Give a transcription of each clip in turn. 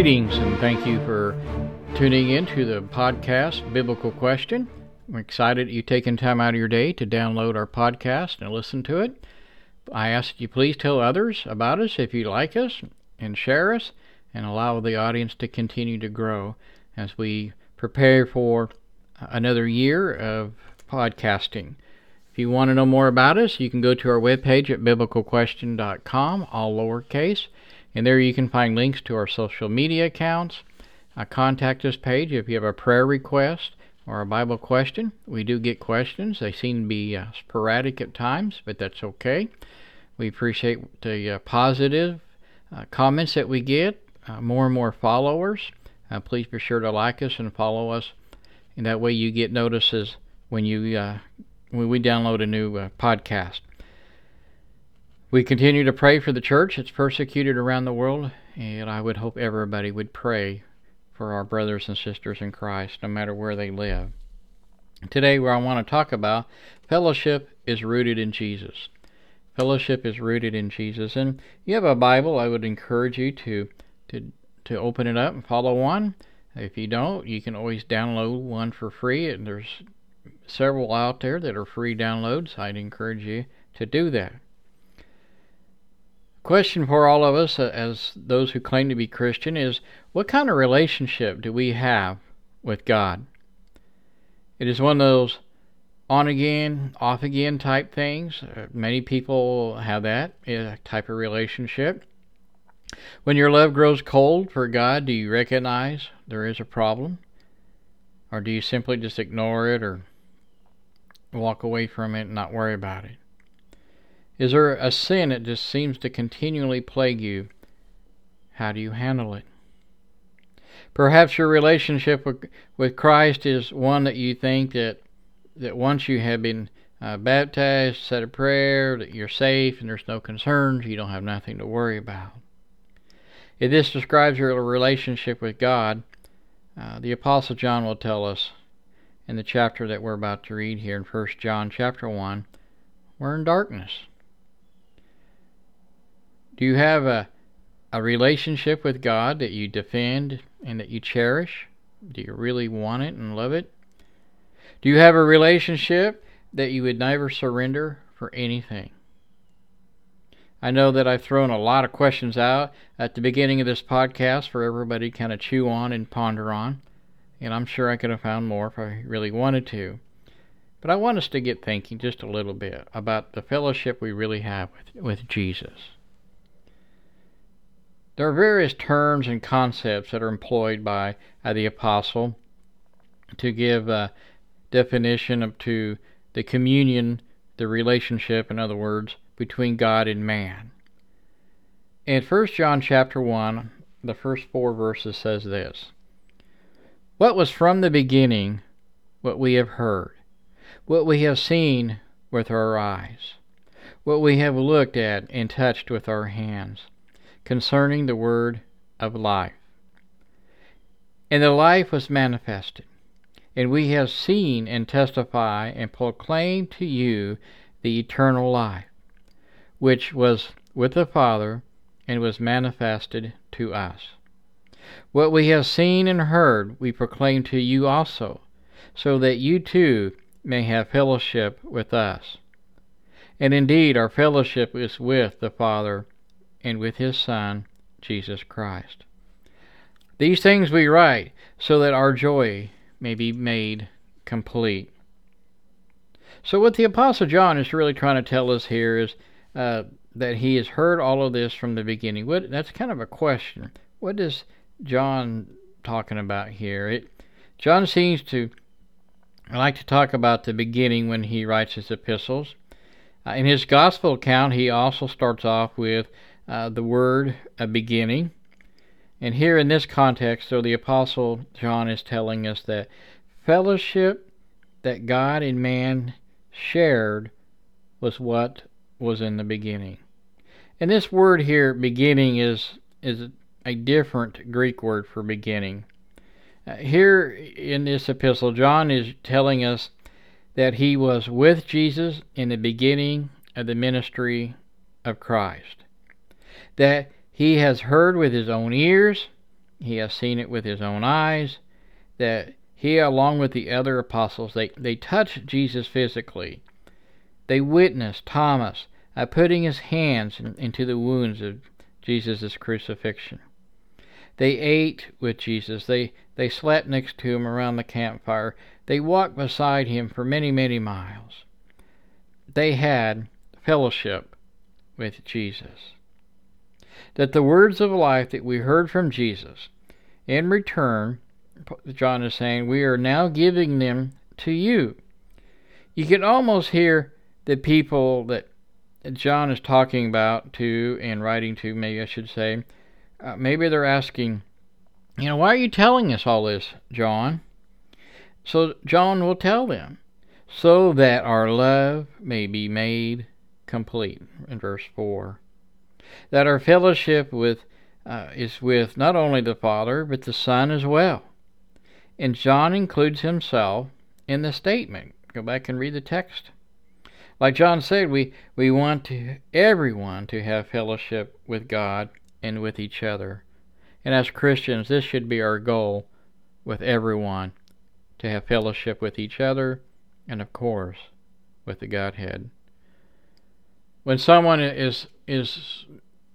Greetings and thank you for tuning in to the podcast Biblical Question. I'm excited that you've taken time out of your day to download our podcast and listen to it. I ask you please tell others about us if you like us and share us and allow the audience to continue to grow as we prepare for another year of podcasting. If you want to know more about us, you can go to our webpage at biblicalquestion.com, all lowercase, and there you can find links to our social media accounts, a contact us page if you have a prayer request or a Bible question. We do get questions. They seem to be uh, sporadic at times, but that's okay. We appreciate the uh, positive uh, comments that we get, uh, more and more followers. Uh, please be sure to like us and follow us, and that way you get notices when you when we download a new podcast. We continue to pray for the church that's persecuted around the world, and I would hope everybody would pray for our brothers and sisters in Christ, no matter where they live. Today, where I want to talk about fellowship is rooted in Jesus. Fellowship is rooted in Jesus, and you have a Bible. I would encourage you to to to open it up and follow one. If you don't, you can always download one for free, and there's several out there that are free downloads. I'd encourage you to do that. Question for all of us, uh, as those who claim to be Christian, is what kind of relationship do we have with God? It is one of those on again, off again type things. Uh, many people have that uh, type of relationship. When your love grows cold for God, do you recognize there is a problem? Or do you simply just ignore it or walk away from it and not worry about it? Is there a sin that just seems to continually plague you? How do you handle it? Perhaps your relationship with, Christ is one that you think that that once you have been uh, baptized, said a prayer, that you're safe and there's no concerns, you don't have nothing to worry about. If this describes your relationship with God, uh, the Apostle John will tell us in the chapter that we're about to read here in 1 John chapter 1, we're in darkness. Do you have a, a relationship with God that you defend and that you cherish? Do you really want it and love it? Do you have a relationship that you would never surrender for anything? I know that I've thrown a lot of questions out at the beginning of this podcast for everybody to kind of chew on and ponder on, and I'm sure I could have found more if I really wanted to. But I want us to get thinking just a little bit about the fellowship we really have with, with Jesus. There are various terms and concepts that are employed by uh, the apostle to give a definition of to the communion, the relationship, in other words, between God and man. In 1 John chapter 1, the first four verses says this What was from the beginning, what we have heard, what we have seen with our eyes, what we have looked at and touched with our hands concerning the word of life. And the life was manifested, and we have seen and testify and proclaim to you the eternal life, which was with the Father and was manifested to us. What we have seen and heard we proclaim to you also, so that you too may have fellowship with us. And indeed, our fellowship is with the Father and with his Son, Jesus Christ. These things we write so that our joy may be made complete. So, what the Apostle John is really trying to tell us here is uh, that he has heard all of this from the beginning. What, that's kind of a question. What is John talking about here? It, John seems to like to talk about the beginning when he writes his epistles. Uh, in his gospel account, he also starts off with uh, the word a beginning. And here in this context, so the Apostle John is telling us that fellowship that God and man shared was what was in the beginning. And this word here, beginning, is is a different Greek word for beginning. Uh, here in this epistle, John is telling us that he was with Jesus in the beginning of the ministry of Christ that he has heard with his own ears he has seen it with his own eyes, that he, along with the other apostles, they, they touched Jesus physically. They witnessed Thomas uh, putting his hands in, into the wounds of Jesus' crucifixion. They ate with Jesus. They, they slept next to him around the campfire. They walked beside him for many, many miles. They had fellowship with Jesus. That the words of life that we heard from Jesus, in return, John is saying, we are now giving them to you. You can almost hear the people that John is talking about to and writing to, maybe I should say, uh, maybe they're asking, you know, why are you telling us all this, John? So John will tell them, so that our love may be made complete, in verse 4. That our fellowship with uh, is with not only the Father, but the Son as well. And John includes himself in the statement. Go back and read the text. Like John said, we, we want to, everyone to have fellowship with God and with each other. And as Christians, this should be our goal with everyone to have fellowship with each other and, of course, with the Godhead. When someone is, is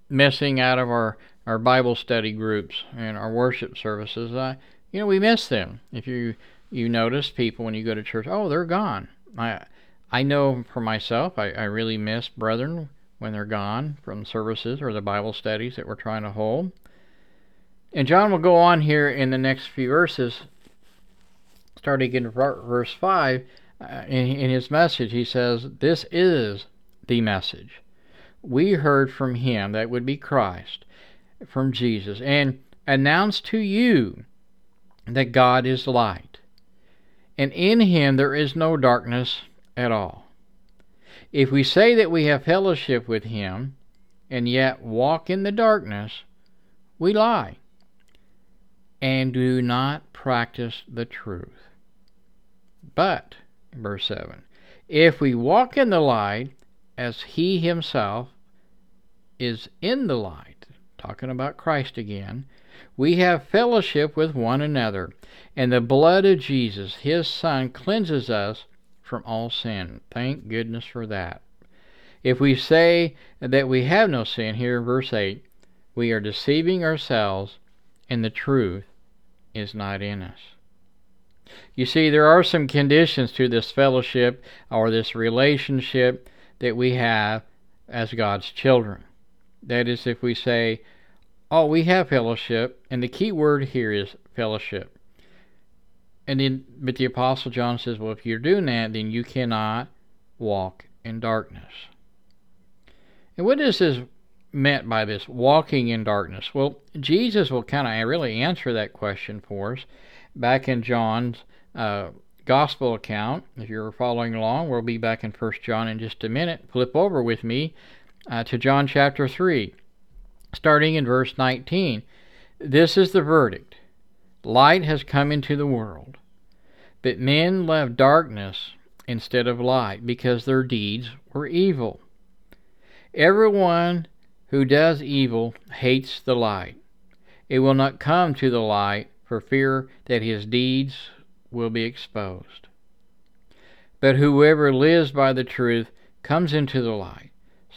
missing out of our, our Bible study groups and our worship services, I, you know, we miss them. If you, you notice people when you go to church, oh, they're gone. I, I know for myself, I, I really miss brethren when they're gone from services or the Bible studies that we're trying to hold. And John will go on here in the next few verses, starting in verse 5, uh, in, in his message, he says, This is the message. We heard from him, that would be Christ, from Jesus, and announce to you that God is light, and in him there is no darkness at all. If we say that we have fellowship with him and yet walk in the darkness, we lie and do not practice the truth. But, verse 7, if we walk in the light as he himself is in the light, talking about Christ again, we have fellowship with one another, and the blood of Jesus, his Son, cleanses us from all sin. Thank goodness for that. If we say that we have no sin, here in verse 8, we are deceiving ourselves and the truth is not in us. You see, there are some conditions to this fellowship or this relationship that we have as God's children. That is, if we say, Oh, we have fellowship, and the key word here is fellowship. And then, but the Apostle John says, well, if you're doing that, then you cannot walk in darkness. And what is this meant by this walking in darkness? Well, Jesus will kind of really answer that question for us back in John's uh, gospel account. If you're following along, we'll be back in First John in just a minute. Flip over with me uh, to John chapter 3, starting in verse 19. This is the verdict. Light has come into the world, but men loved darkness instead of light because their deeds were evil. Everyone who does evil hates the light. It will not come to the light for fear that his deeds will be exposed. But whoever lives by the truth comes into the light,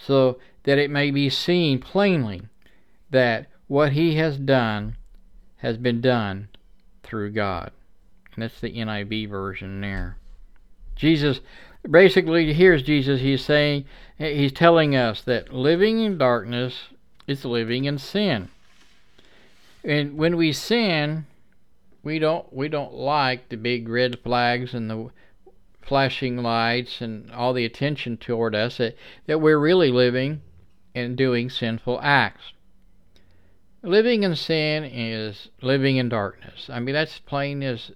so that it may be seen plainly that what he has done has been done through God. And that's the NIV version there. Jesus, basically, here's Jesus. He's saying, he's telling us that living in darkness is living in sin. And when we sin, we don't we don't like the big red flags and the flashing lights and all the attention toward us that, that we're really living and doing sinful acts. Living in sin is living in darkness. I mean, that's plain as,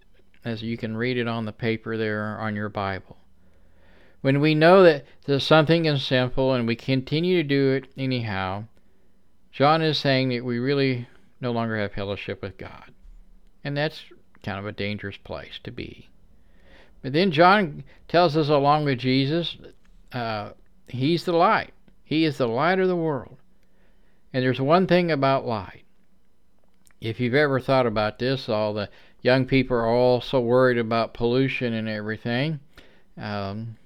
as you can read it on the paper there on your Bible. When we know that there's something is sinful and we continue to do it anyhow, John is saying that we really no longer have fellowship with God. And that's kind of a dangerous place to be. But then John tells us, along with Jesus, uh, He's the light. He is the light of the world. And there's one thing about light if you've ever thought about this, all the young people are all so worried about pollution and everything. Um,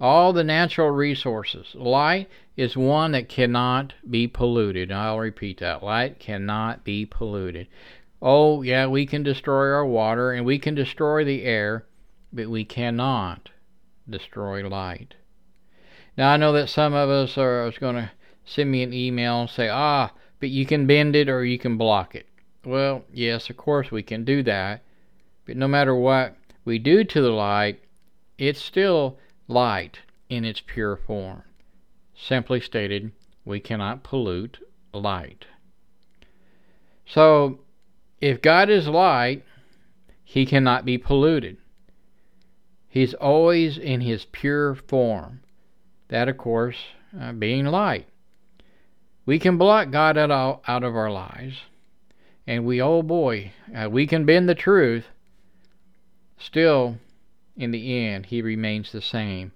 all the natural resources. Light is one that cannot be polluted. I'll repeat that. Light cannot be polluted. Oh, yeah, we can destroy our water and we can destroy the air, but we cannot destroy light. Now, I know that some of us are going to send me an email and say, ah, but you can bend it or you can block it. Well, yes, of course we can do that, but no matter what we do to the light, it's still light in its pure form. Simply stated, we cannot pollute light. So, if God is light, he cannot be polluted. He's always in his pure form. That, of course, uh, being light. We can block God out, out of our lives, and we, oh boy, uh, we can bend the truth. Still, in the end, he remains the same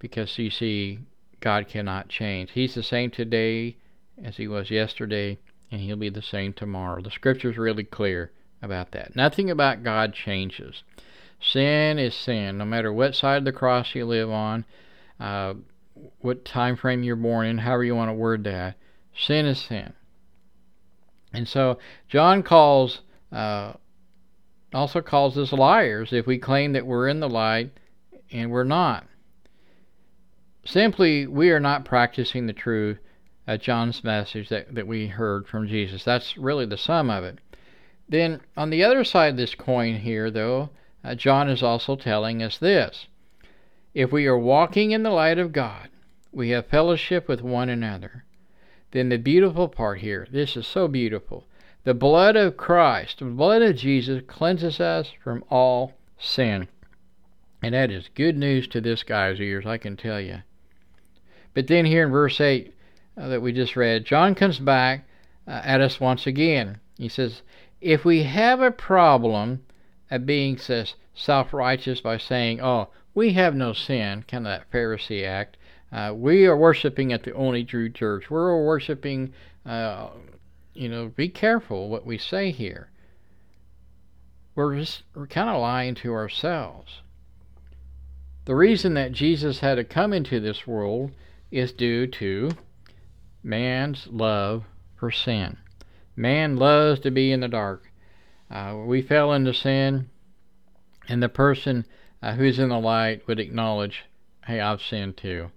because you see, God cannot change. He's the same today as he was yesterday, and he'll be the same tomorrow. The scripture's really clear about that. Nothing about God changes. Sin is sin, no matter what side of the cross you live on, uh, what time frame you're born in, however you want to word that. Sin is sin. And so John calls uh, also calls us liars if we claim that we're in the light and we're not. Simply, we are not practicing the truth of John's message that, that we heard from Jesus. That's really the sum of it. Then, on the other side of this coin here, though, uh, John is also telling us this If we are walking in the light of God, we have fellowship with one another. Then, the beautiful part here, this is so beautiful. The blood of Christ, the blood of Jesus, cleanses us from all sin. And that is good news to this guy's ears, I can tell you. But then here in verse 8 uh, that we just read, John comes back uh, at us once again. He says, If we have a problem at being says, self righteous by saying, Oh, we have no sin, kind of that Pharisee act, uh, we are worshiping at the only true church. We're worshiping uh, you know, be careful what we say here. We're just we're kind of lying to ourselves. The reason that Jesus had to come into this world is due to man's love for sin. Man loves to be in the dark. Uh, we fell into sin, and the person uh, who's in the light would acknowledge, hey, I've sinned too.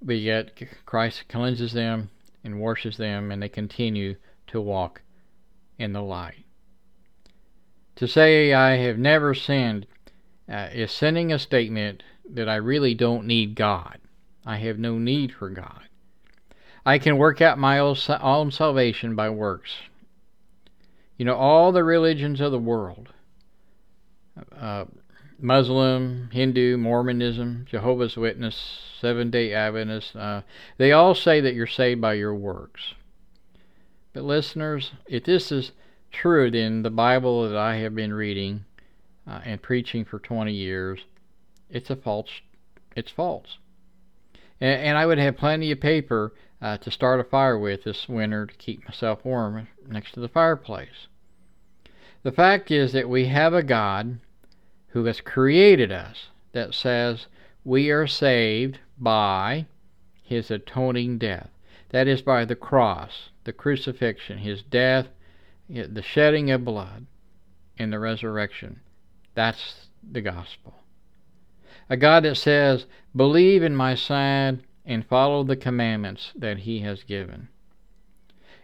But yet, Christ cleanses them and washes them, and they continue to walk in the light. To say I have never sinned uh, is sending a statement that I really don't need God. I have no need for God. I can work out my own salvation by works. You know, all the religions of the world uh, Muslim, Hindu, Mormonism, Jehovah's Witness, Seventh day Adventist uh, they all say that you're saved by your works. But, listeners, if this is true, then the Bible that I have been reading uh, and preaching for 20 years, it's a false. It's false. And, and I would have plenty of paper uh, to start a fire with this winter to keep myself warm next to the fireplace. The fact is that we have a God who has created us that says we are saved by his atoning death. That is by the cross the crucifixion, his death, the shedding of blood, and the resurrection. That's the gospel. A God that says, Believe in my Son and follow the commandments that he has given.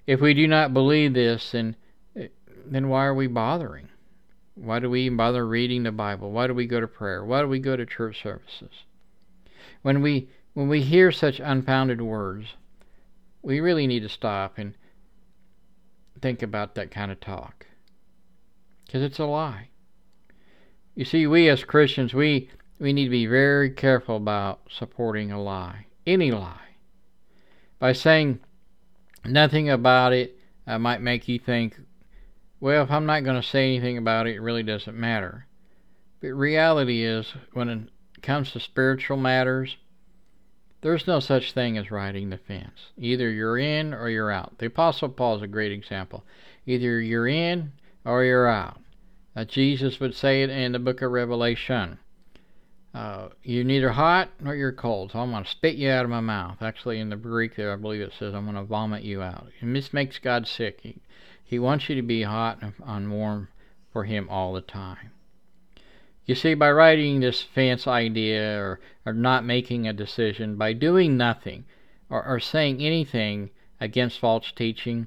If we do not believe this, then, eh, then why are we bothering? Why do we even bother reading the Bible? Why do we go to prayer? Why do we go to church services? When we when we hear such unfounded words, we really need to stop and think about that kind of talk. Because it's a lie. You see, we as Christians, we, we need to be very careful about supporting a lie, any lie. By saying nothing about it uh, might make you think, well, if I'm not going to say anything about it, it really doesn't matter. But reality is, when it comes to spiritual matters, there's no such thing as riding the fence. Either you're in or you're out. The Apostle Paul is a great example. Either you're in or you're out. Uh, Jesus would say it in the book of Revelation. Uh, you're neither hot nor you're cold, so I'm going to spit you out of my mouth. Actually, in the Greek there, I believe it says I'm going to vomit you out. And this makes God sick. He, he wants you to be hot and warm for Him all the time. You see, by writing this fancy idea or, or not making a decision, by doing nothing or, or saying anything against false teaching,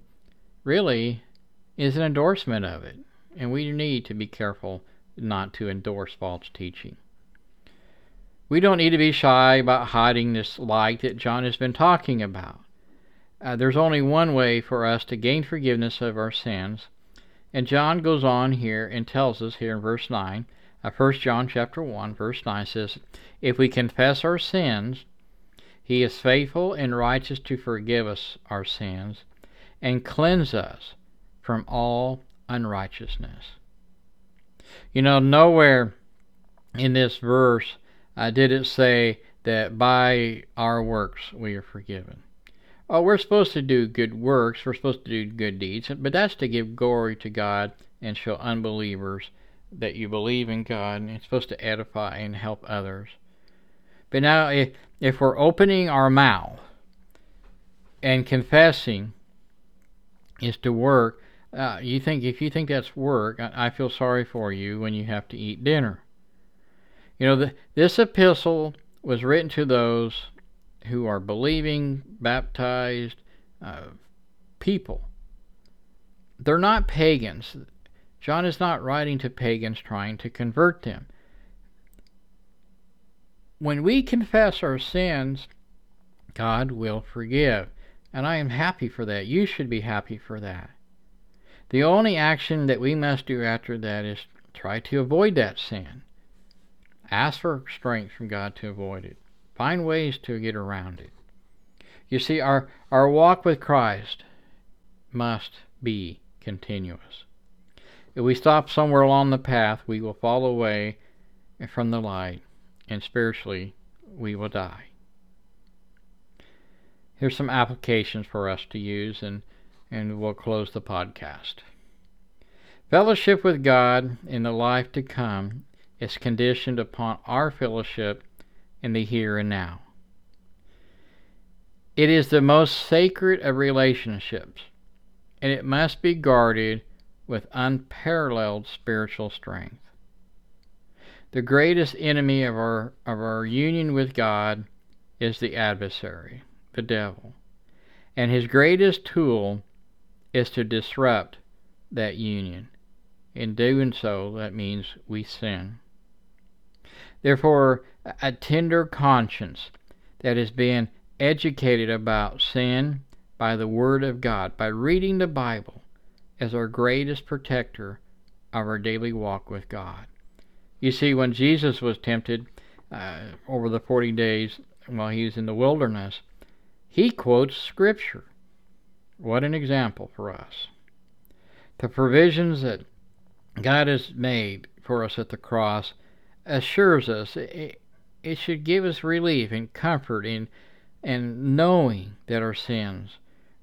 really is an endorsement of it. And we need to be careful not to endorse false teaching. We don't need to be shy about hiding this light that John has been talking about. Uh, there's only one way for us to gain forgiveness of our sins, and John goes on here and tells us here in verse 9, uh, 1 John chapter 1, verse 9 says, If we confess our sins, he is faithful and righteous to forgive us our sins and cleanse us from all unrighteousness. You know, nowhere in this verse uh, did it say that by our works we are forgiven. Oh, we're supposed to do good works, we're supposed to do good deeds, but that's to give glory to God and show unbelievers that you believe in God, and it's supposed to edify and help others. But now, if, if we're opening our mouth and confessing is to work, uh, you think if you think that's work, I, I, feel sorry for you when you have to eat dinner. You know, the, this epistle was written to those who are believing, baptized uh, people. They're not pagans. John is not writing to pagans trying to convert them. When we confess our sins, God will forgive. And I am happy for that. You should be happy for that. The only action that we must do after that is try to avoid that sin. Ask for strength from God to avoid it. Find ways to get around it. You see, our, our walk with Christ must be continuous. If we stop somewhere along the path, we will fall away from the light, and spiritually, we will die. Here's some applications for us to use, and and we'll close the podcast. Fellowship with God in the life to come is conditioned upon our fellowship in the here and now. It is the most sacred of relationships, and it must be guarded with unparalleled spiritual strength. The greatest enemy of our, of our union with God is the adversary, the devil, and his greatest tool is to disrupt that union. In doing so, that means we sin. Therefore, a tender conscience that is being educated about sin by the Word of God, by reading the Bible, as our greatest protector of our daily walk with God. You see, when Jesus was tempted uh, over the 40 days while he was in the wilderness, he quotes Scripture. What an example for us. The provisions that God has made for us at the cross assures us it, it should give us relief and comfort in and knowing that our sins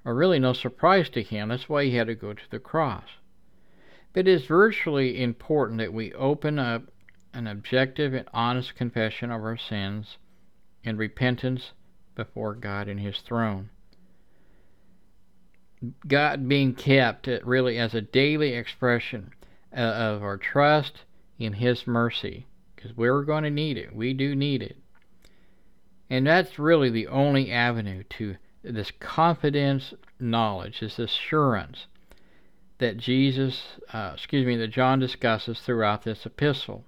are really no surprise to him. That's why he had to go to the cross. But it is virtually important that we open up an objective and honest confession of our sins and repentance before God in his throne. God being kept really as a daily expression uh, of our trust in His mercy, because we're going to need it. We do need it. And that's really the only avenue to this confidence knowledge, this assurance that Jesus, uh, excuse me, that John discusses throughout this epistle.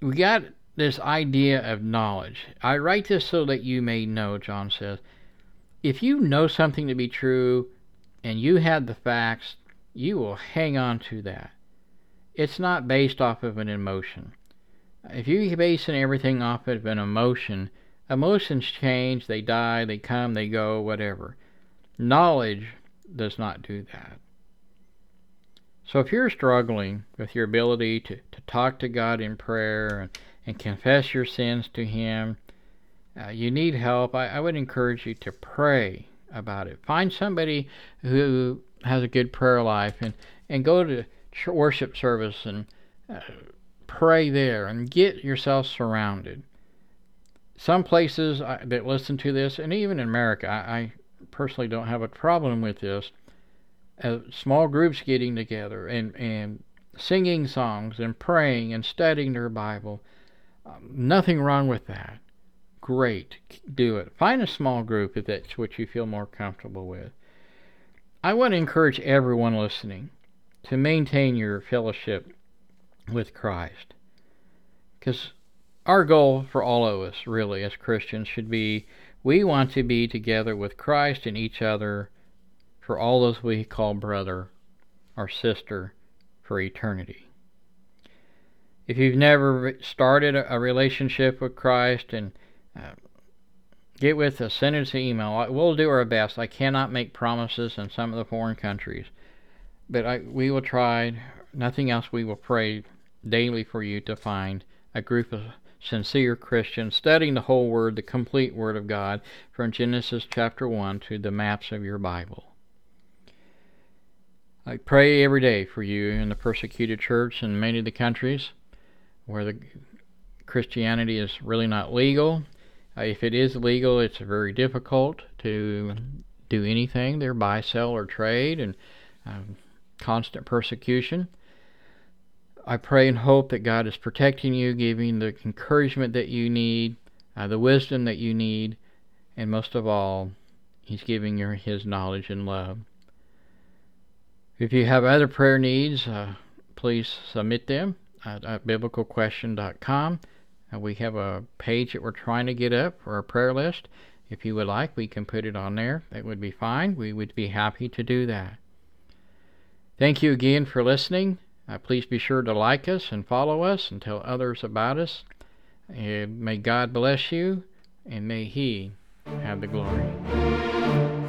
We got this idea of knowledge. I write this so that you may know, John says, if you know something to be true and you have the facts, you will hang on to that. It's not based off of an emotion. If you base everything off of an emotion, emotions change, they die, they come, they go, whatever. Knowledge does not do that. So if you're struggling with your ability to, to talk to God in prayer and, and confess your sins to Him, uh, you need help, I, I would encourage you to pray about it. Find somebody who has a good prayer life and, and go to worship service and uh, pray there and get yourself surrounded. Some places I, that listen to this, and even in America, I, I personally don't have a problem with this. Uh, small groups getting together and, and singing songs and praying and studying their Bible. Um, nothing wrong with that. Great. Do it. Find a small group if that's what you feel more comfortable with. I want to encourage everyone listening to maintain your fellowship with Christ. Because our goal for all of us, really, as Christians, should be we want to be together with Christ and each other for all those we call brother or sister for eternity. If you've never started a relationship with Christ and uh, get with us, send us an email. We'll do our best. I cannot make promises in some of the foreign countries, but I, we will try. Nothing else, we will pray daily for you to find a group of sincere Christians studying the whole Word, the complete Word of God, from Genesis chapter 1 to the maps of your Bible. I pray every day for you in the persecuted church in many of the countries where the Christianity is really not legal. Uh, if it is legal, it's very difficult to do anything there, buy, sell, or trade, and um, constant persecution. I pray and hope that God is protecting you, giving the encouragement that you need, uh, the wisdom that you need, and most of all, He's giving you His knowledge and love. If you have other prayer needs, uh, please submit them at, at biblicalquestion.com. Uh, we have a page that we're trying to get up for our prayer list. If you would like, we can put it on there. That would be fine. We would be happy to do that. Thank you again for listening. Uh, please be sure to like us and follow us and tell others about us. And may God bless you and may He have the glory.